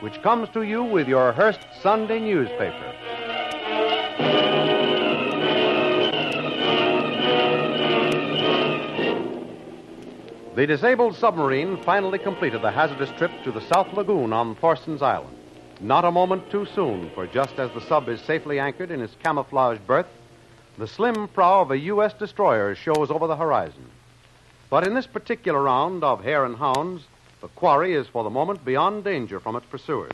which comes to you with your Hearst Sunday newspaper. The disabled submarine finally completed the hazardous trip to the South Lagoon on Thorson's Island. Not a moment too soon, for just as the sub is safely anchored in its camouflaged berth, the slim prow of a U.S. destroyer shows over the horizon. But in this particular round of hare and hounds, the quarry is for the moment beyond danger from its pursuers.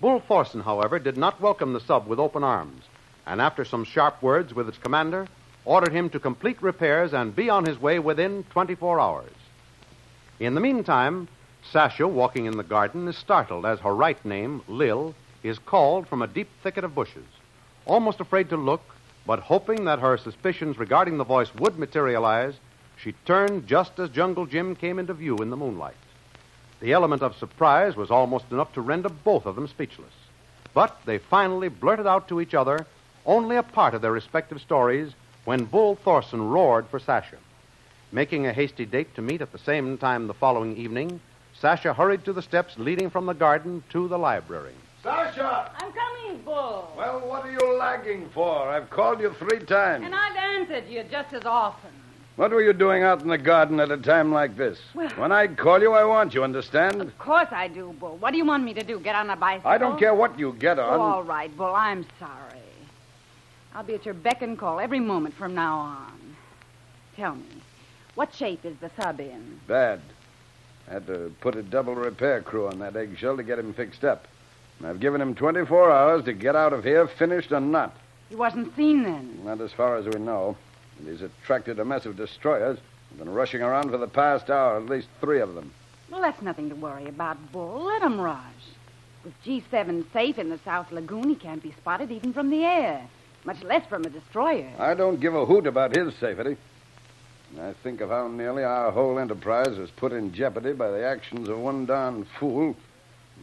Bull Thorson, however, did not welcome the sub with open arms, and after some sharp words with its commander, ordered him to complete repairs and be on his way within 24 hours. In the meantime, Sasha, walking in the garden, is startled as her right name, Lil, is called from a deep thicket of bushes. Almost afraid to look, but hoping that her suspicions regarding the voice would materialize, she turned just as Jungle Jim came into view in the moonlight. The element of surprise was almost enough to render both of them speechless. But they finally blurted out to each other only a part of their respective stories when Bull Thorson roared for Sasha. Making a hasty date to meet at the same time the following evening, Sasha hurried to the steps leading from the garden to the library. Sasha! I'm coming, Bull. Well, what are you lagging for? I've called you three times. And I've answered you just as often. What were you doing out in the garden at a time like this? Well- When I call you, I want you, understand? Of course I do, Bull. What do you want me to do? Get on a bicycle? I don't care what you get Oh, on. all right, Bull. I'm sorry. I'll be at your beck and call every moment from now on. Tell me, what shape is the sub in? Bad. I had to put a double repair crew on that eggshell to get him fixed up. And I've given him 24 hours to get out of here, finished or not. He wasn't seen then. Not as far as we know. And he's attracted a mess of destroyers. They've been rushing around for the past hour, at least three of them. Well, that's nothing to worry about, Bull. Let him rush. With G7 safe in the South Lagoon, he can't be spotted even from the air, much less from a destroyer. I don't give a hoot about his safety. I think of how nearly our whole enterprise was put in jeopardy by the actions of one darn fool.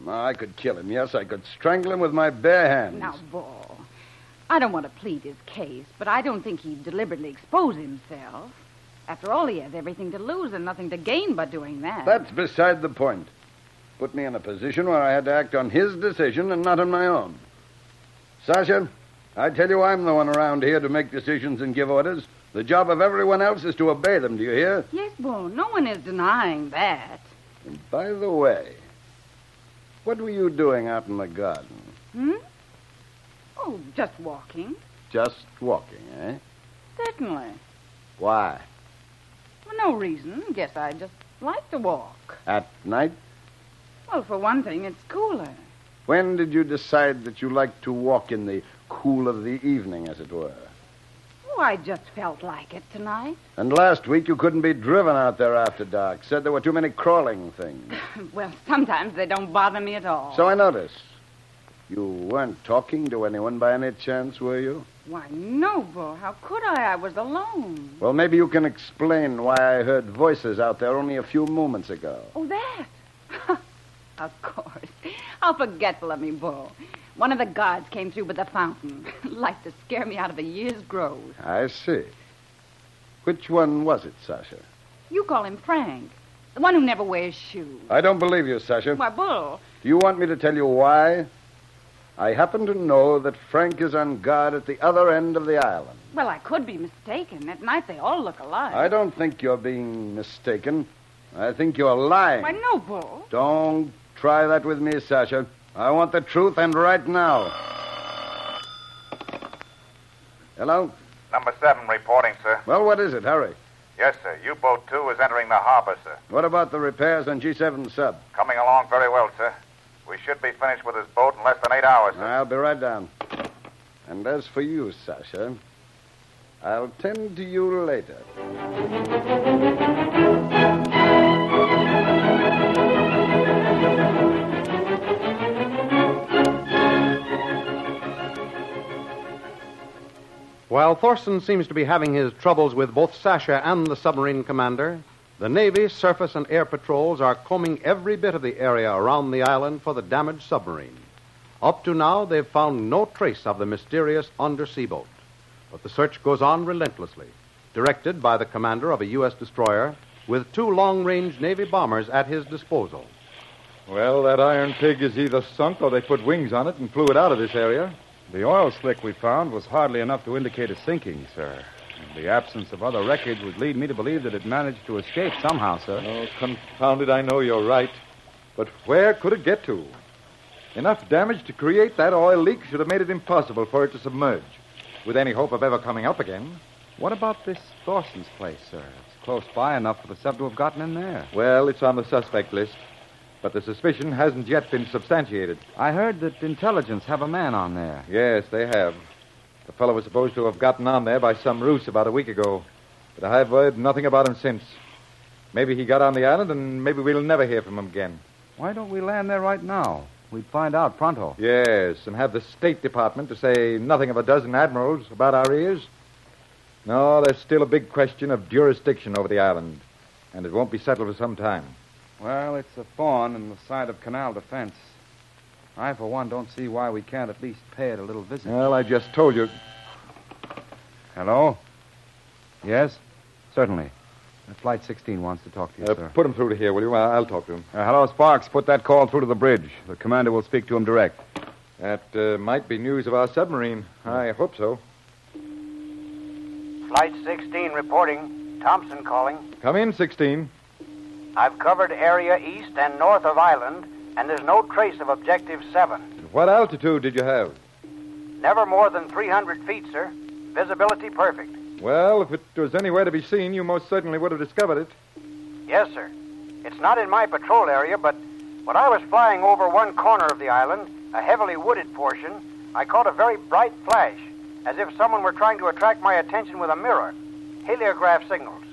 I could kill him. Yes, I could strangle him with my bare hands. Now, Bull, I don't want to plead his case, but I don't think he'd deliberately expose himself. After all, he has everything to lose and nothing to gain by doing that. That's beside the point. Put me in a position where I had to act on his decision and not on my own. Sasha, I tell you I'm the one around here to make decisions and give orders. The job of everyone else is to obey them, do you hear? Yes, Bull, no one is denying that. And by the way, what were you doing out in the garden? Hmm? Oh, just walking. Just walking, eh? Certainly. Why? For no reason. Guess I just like to walk. At night? Well, for one thing, it's cooler. When did you decide that you liked to walk in the cool of the evening, as it were? Oh, I just felt like it tonight. And last week you couldn't be driven out there after dark. Said there were too many crawling things. well, sometimes they don't bother me at all. So I noticed. You weren't talking to anyone by any chance, were you? Why, no, Bull. How could I? I was alone. Well, maybe you can explain why I heard voices out there only a few moments ago. Oh, that? of course. How forgetful of me, Bull. One of the guards came through with the fountain. like to scare me out of a year's growth. I see. Which one was it, Sasha? You call him Frank. The one who never wears shoes. I don't believe you, Sasha. Why, Bull, Do you want me to tell you why? I happen to know that Frank is on guard at the other end of the island. well, I could be mistaken. At night, they all look alike. I don't think you're being mistaken. I think you're lying. Why, no, Bull. Don't try that with me, Sasha. I want the truth, and right now. Hello? Number seven reporting, sir. Well, what is it? Hurry. Yes, sir. U-boat two is entering the harbor, sir. What about the repairs on G7 sub? Coming along very well, sir. We should be finished with this boat in less than eight hours, sir. I'll be right down. And as for you, Sasha, I'll tend to you later. While Thorson seems to be having his troubles with both Sasha and the submarine commander, the Navy, surface, and air patrols are combing every bit of the area around the island for the damaged submarine. Up to now, they've found no trace of the mysterious undersea boat. But the search goes on relentlessly, directed by the commander of a U.S. destroyer with two long range Navy bombers at his disposal. Well, that iron pig is either sunk or they put wings on it and flew it out of this area. The oil slick we found was hardly enough to indicate a sinking, sir. And the absence of other wreckage would lead me to believe that it managed to escape somehow, sir. Oh, confound it, I know you're right. But where could it get to? Enough damage to create that oil leak should have made it impossible for it to submerge, with any hope of ever coming up again. What about this Thorson's place, sir? It's close by enough for the sub to have gotten in there. Well, it's on the suspect list, but the suspicion hasn't yet been substantiated. I heard that intelligence have a man on there. Yes, they have. The fellow was supposed to have gotten on there by some ruse about a week ago, but I've heard nothing about him since. Maybe he got on the island, and maybe we'll never hear from him again. Why don't we land there right now? We'd find out pronto. Yes, and have the State Department to say nothing of a dozen admirals about our ears. No, there's still a big question of jurisdiction over the island, and it won't be settled for some time. Well, it's a thorn in the side of canal defense. I, for one, don't see why we can't at least pay it a little visit. Well, I just told you. Hello? Yes? Certainly. Uh, Flight 16 wants to talk to you, Uh, sir. put him through to here, will you? I- I'll talk to him. Uh, hello, Sparks. Put that call through to the bridge. The commander will speak to him direct. That uh, might be news of our submarine. I hope so. Flight 16 reporting. Thompson calling. Come in, 16. I've covered area east and north of island, and there's no trace of Objective 7. What altitude did you have? Never more than 300 feet, sir. Visibility perfect. Well, if it was anywhere to be seen, you most certainly would have discovered it. Yes, sir. It's not in my patrol area, but when I was flying over one corner of the island, a heavily wooded portion, I caught a very bright flash, as if someone were trying to attract my attention with a mirror. Heliograph signals.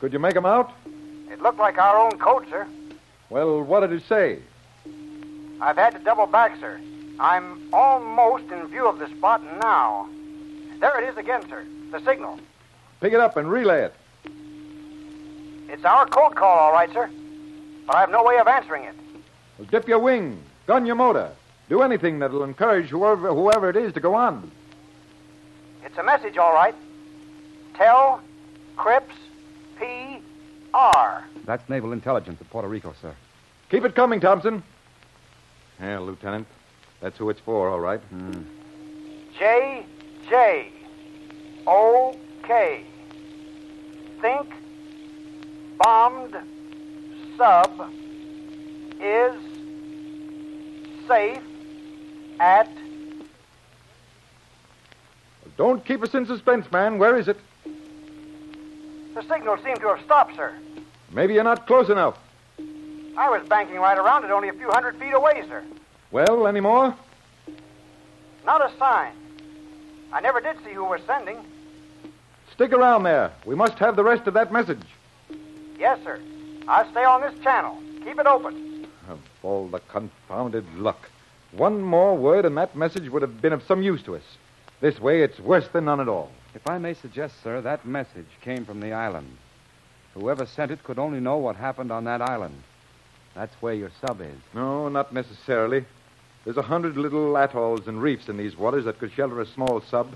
Could you make them out? It looked like our own code, sir. Well, what did it say? I've had to double back, sir. I'm almost in view of the spot now. There it is again, sir. The signal. Pick it up and relay it. It's our code call, all right, sir. But I have no way of answering it. Well, dip your wing, gun your motor. Do anything that'll encourage whoever, whoever it is to go on. It's a message, all right. Tell Crips P R. That's naval intelligence at Puerto Rico, sir. Keep it coming, Thompson. Yeah, Lieutenant. That's who it's for, all right. Hmm. J J O K. Think bombed sub is safe at Don't keep us in suspense, man. Where is it? the signal seemed to have stopped, sir. Maybe you're not close enough. I was banking right around it only a few hundred feet away, sir. Well, any more? Not a sign. I never did see who was sending. Stick around there. We must have the rest of that message. Yes, sir. I'll stay on this channel. Keep it open. Of all the confounded luck. One more word, and that message would have been of some use to us. This way, it's worse than none at all. If I may suggest, sir, that message came from the island. Whoever sent it could only know what happened on that island. That's where your sub is. No, not necessarily. There's a hundred little atolls and reefs in these waters that could shelter a small sub.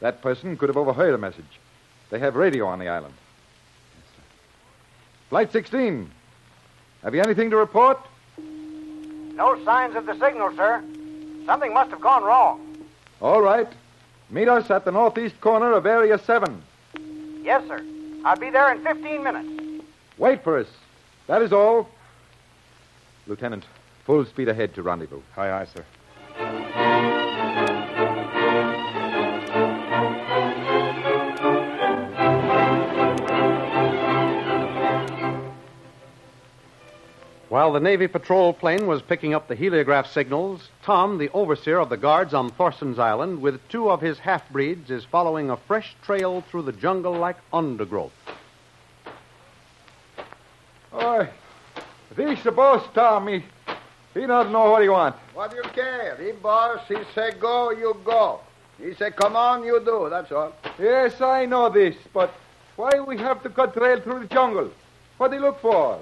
That person could have overheard a message. They have radio on the island. Flight 16. Have you anything to report? No signs of the signal, sir. Something must have gone wrong. All right. Meet us at the northeast corner of Area 7. Yes, sir. I'll be there in 15 minutes. Wait for us. That is all. Lieutenant, full speed ahead to rendezvous. Aye, aye, sir. While the Navy patrol plane was picking up the heliograph signals, Tom, the overseer of the guards on Thorson's Island, with two of his half breeds, is following a fresh trail through the jungle like undergrowth. This the boss, Tom. He, he not know what he want. What do you care? He boss, he say go, you go. He say come on, you do. That's all. Yes, I know this, but why we have to cut trail through the jungle? What they look for?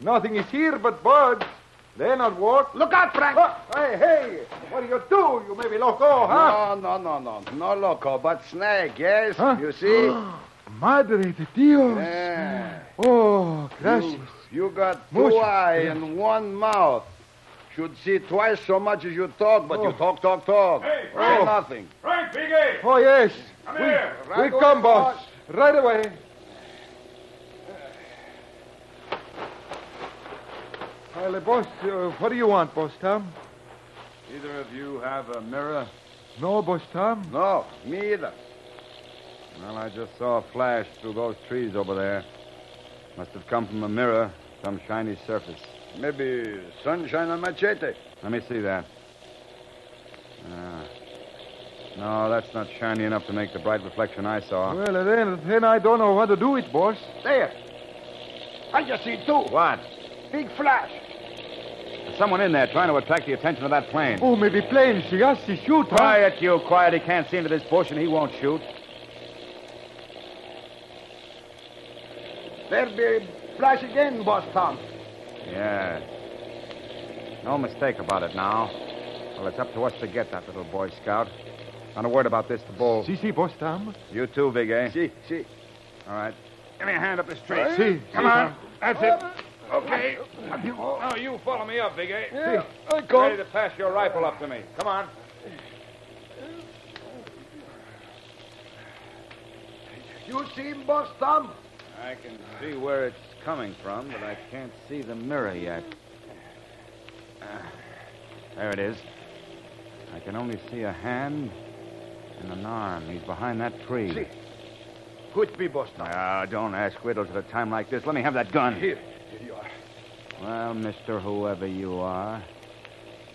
Nothing is here but birds. They not walk. Look out, Frank! Oh, hey, hey, what do you do? You may be loco, huh? No, no, no, no. No loco, but snake, yes? Huh? You see? Madre de Dios. Yeah. Oh, gracias. You, you got two Mucho. eye Yeah. and one mouth. Should see twice so much as you talk, but you Oh. talk, talk, talk. Hey, Say Frank. nothing. Frank, Big A! Oh, yes. Come we, here. we Right come, boss. boss. Right away. Well, uh, boss, uh, what do you want, boss Tom? Either of you have a mirror? No, boss Tom. No, me either. Well, I just saw a flash through those trees over there. Must have come from a mirror, some shiny surface. Maybe sunshine on machete. Let me see that. Ah. No, that's not shiny enough to make the bright reflection I saw. Well, then, then I don't know what to do with, boss. There. I just see two. What? Big flash. There's someone in there trying to attract the attention of that plane. Oh, maybe plane see us, he shoot, huh? Quiet, you, quiet. He can't see into this bush and he won't shoot. There be flash again, boss Tom. Yeah. No mistake about it now. Well, it's up to us to get that little Boy Scout. Not a word about this to Bull. See, see, boss Tom. You too, Big A. See, see. All right. Give me a hand up this tree. See, Come see, on. That's it. Okay. Now you follow me up, Big A. Yeah, I Ready to pass your rifle up to me. Come on. You see him, boss Tom? I can see where it's coming from, but I can't see the mirror yet. Ah, there it is. I can only see a hand and an arm. He's behind that tree. See. Could be, boss Tom. Ah, don't ask riddles at a time like this. Let me have that gun. Here, here you are. Well, mister, whoever you are,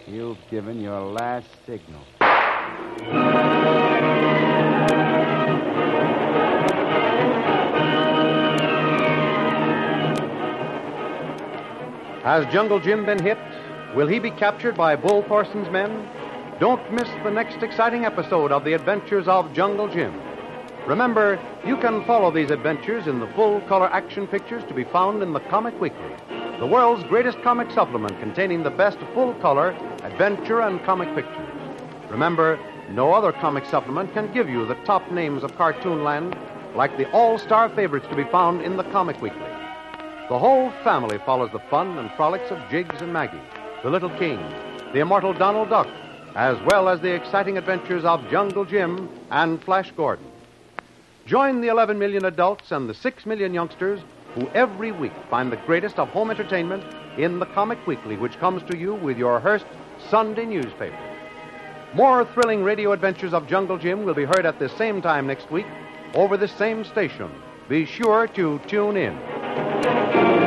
you've given your last signal. Has Jungle Jim been hit? Will he be captured by Bull Thorson's men? Don't miss the next exciting episode of The Adventures of Jungle Jim. Remember, you can follow these adventures in the full color action pictures to be found in the Comic Weekly, the world's greatest comic supplement containing the best full color adventure and comic pictures. Remember, no other comic supplement can give you the top names of cartoonland like the all star favorites to be found in the Comic Weekly. The whole family follows the fun and frolics of Jiggs and Maggie, the Little King, the immortal Donald Duck, as well as the exciting adventures of Jungle Jim and Flash Gordon. Join the 11 million adults and the 6 million youngsters who every week find the greatest of home entertainment in the Comic Weekly, which comes to you with your Hearst Sunday newspaper. More thrilling radio adventures of Jungle Jim will be heard at this same time next week over this same station. Be sure to tune in thank you